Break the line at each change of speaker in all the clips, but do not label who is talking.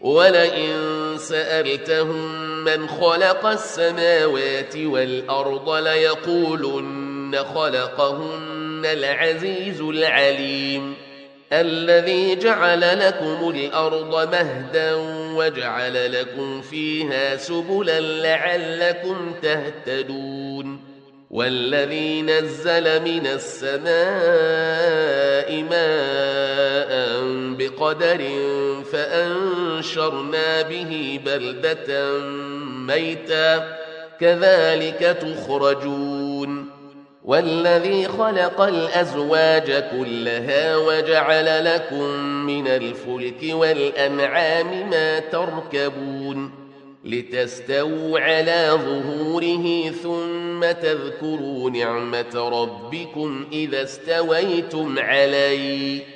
ولئن سألتهم من خلق السماوات والأرض ليقولن خلقهن العزيز العليم الذي جعل لكم الأرض مهدا وجعل لكم فيها سبلا لعلكم تهتدون والذي نزل من السماء ماء بقدر فأنشرنا به بلدة ميتا كذلك تخرجون والذي خلق الأزواج كلها وجعل لكم من الفلك والأنعام ما تركبون لتستووا على ظهوره ثم تذكروا نعمة ربكم إذا استويتم عليه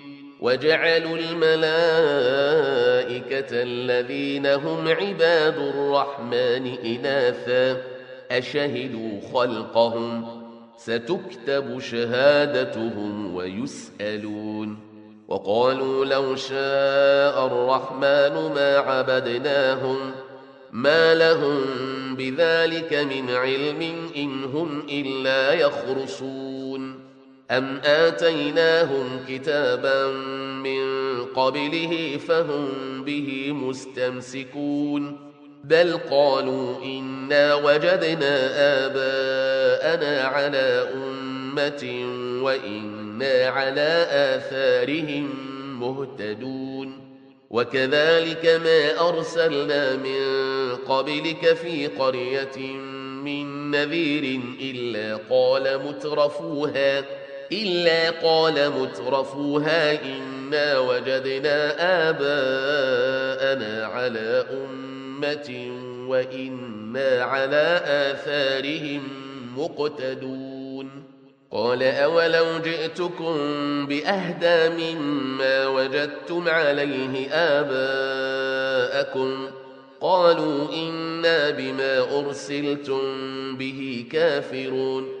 وجعلوا الملائكة الذين هم عباد الرحمن إناثا أشهدوا خلقهم ستكتب شهادتهم ويسألون وقالوا لو شاء الرحمن ما عبدناهم ما لهم بذلك من علم إن هم إلا يخرصون أم آتيناهم كتابا من قبله فهم به مستمسكون بل قالوا إنا وجدنا آباءنا على أمة وإنا على آثارهم مهتدون وكذلك ما أرسلنا من قبلك في قرية من نذير إلا قال مترفوها إلا قال مترفوها إنا وجدنا آباءنا على أمة وإنا على آثارهم مقتدون. قال أولو جئتكم بأهدى مما وجدتم عليه آباءكم؟ قالوا إنا بما أرسلتم به كافرون.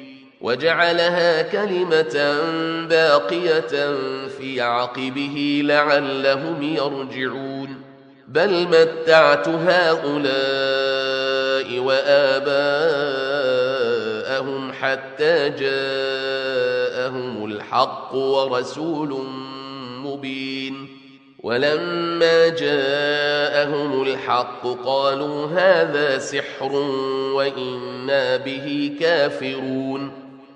وجعلها كلمة باقية في عقبه لعلهم يرجعون. بل متعت هؤلاء وآباءهم حتى جاءهم الحق ورسول مبين. ولما جاءهم الحق قالوا هذا سحر وإنا به كافرون.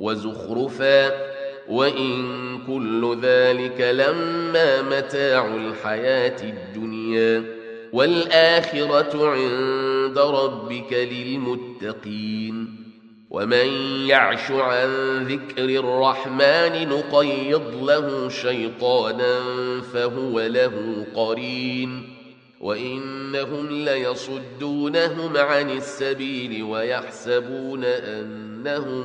وزخرفا وإن كل ذلك لما متاع الحياة الدنيا والآخرة عند ربك للمتقين ومن يعش عن ذكر الرحمن نقيض له شيطانا فهو له قرين وإنهم ليصدونهم عن السبيل ويحسبون أنهم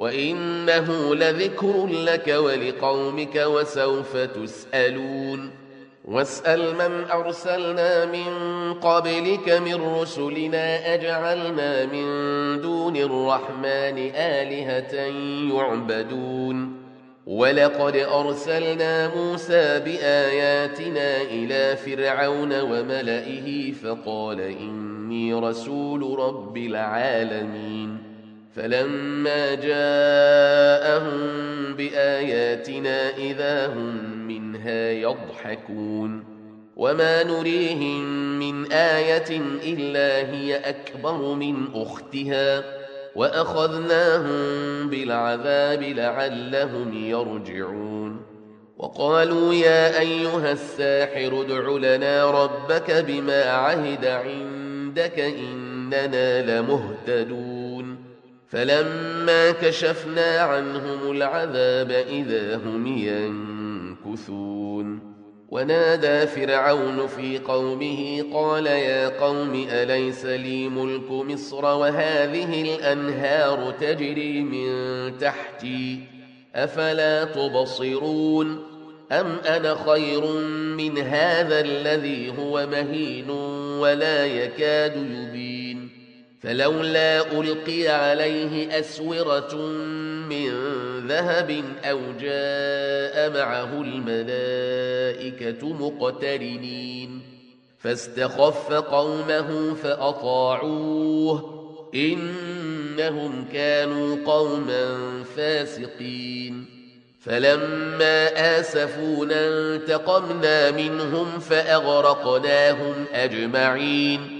وإنه لذكر لك ولقومك وسوف تسألون واسأل من أرسلنا من قبلك من رسلنا أجعلنا من دون الرحمن آلهة يعبدون ولقد أرسلنا موسى بآياتنا إلى فرعون وملئه فقال إني رسول رب العالمين فلما جاءهم بآياتنا إذا هم منها يضحكون وما نريهم من آية إلا هي أكبر من أختها وأخذناهم بالعذاب لعلهم يرجعون وقالوا يا أيها الساحر ادع لنا ربك بما عهد عندك إننا لمهتدون فلما كشفنا عنهم العذاب إذا هم ينكثون. ونادى فرعون في قومه قال يا قوم أليس لي ملك مصر وهذه الأنهار تجري من تحتي أفلا تبصرون أم أنا خير من هذا الذي هو مهين ولا يكاد يبين فلولا ألقي عليه أسورة من ذهب أو جاء معه الملائكة مقترنين. فاستخف قومه فأطاعوه. إنهم كانوا قوما فاسقين. فلما آسفونا انتقمنا منهم فأغرقناهم أجمعين.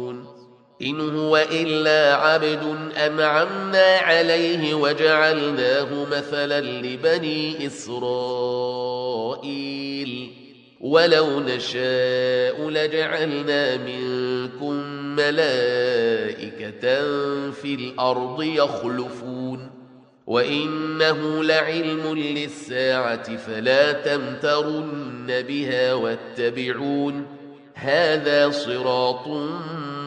إن هو إلا عبد أنعمنا عليه وجعلناه مثلا لبني إسرائيل. ولو نشاء لجعلنا منكم ملائكة في الأرض يخلفون. وإنه لعلم للساعة فلا تمترن بها واتبعون. هذا صراط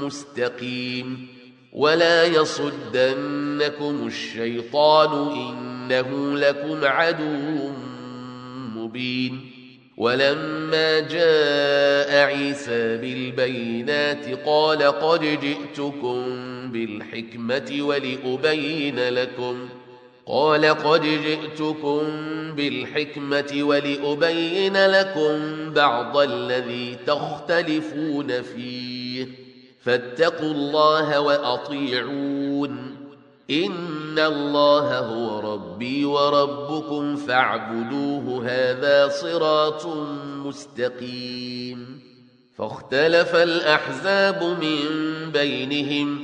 مستقيم ولا يصدنكم الشيطان إنه لكم عدو مبين ولما جاء عيسى بالبينات قال قد جئتكم بالحكمة ولأبين لكم قال قد جئتكم بالحكمة ولأبين لكم بعض الذي تختلفون فيه. فاتقوا الله وأطيعون. إن الله هو ربي وربكم فاعبدوه هذا صراط مستقيم. فاختلف الأحزاب من بينهم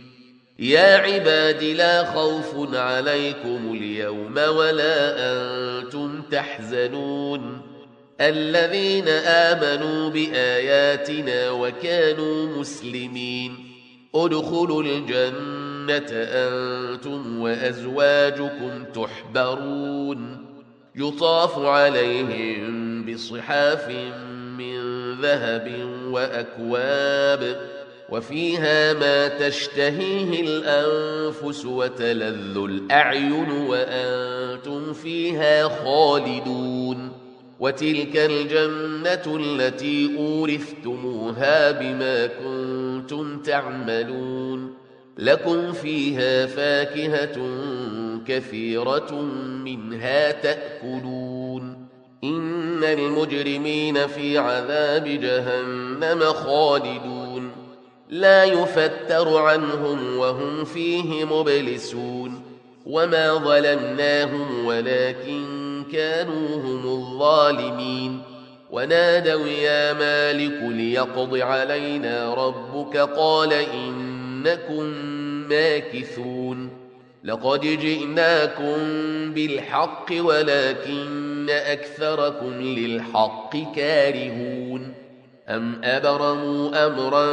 يا عباد لا خوف عليكم اليوم ولا أنتم تحزنون. الذين آمنوا بآياتنا وكانوا مسلمين. ادخلوا الجنة أنتم وأزواجكم تحبرون. يطاف عليهم بصحاف من ذهب وأكواب. وفيها ما تشتهيه الأنفس وتلذ الأعين وأنتم فيها خالدون وتلك الجنة التي أورثتموها بما كنتم تعملون لكم فيها فاكهة كثيرة منها تأكلون إن المجرمين في عذاب جهنم خالدون لا يفتر عنهم وهم فيه مبلسون وما ظلمناهم ولكن كانوا هم الظالمين ونادوا يا مالك ليقض علينا ربك قال إنكم ماكثون لقد جئناكم بالحق ولكن أكثركم للحق كارهون أم أبرموا أمرا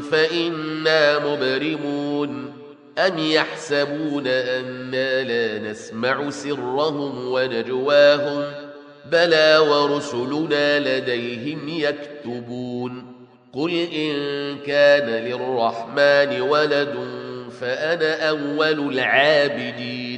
فإنا مبرمون أم يحسبون أنا لا نسمع سرهم ونجواهم بلى ورسلنا لديهم يكتبون قل إن كان للرحمن ولد فأنا أول العابدين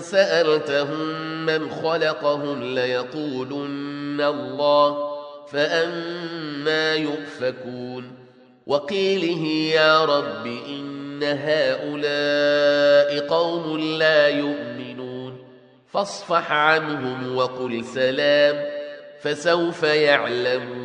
سألتهم من خلقهم ليقولن الله فأما يؤفكون. وقيله يا رب إن هؤلاء قوم لا يؤمنون. فاصفح عنهم وقل سلام فسوف يعلمون.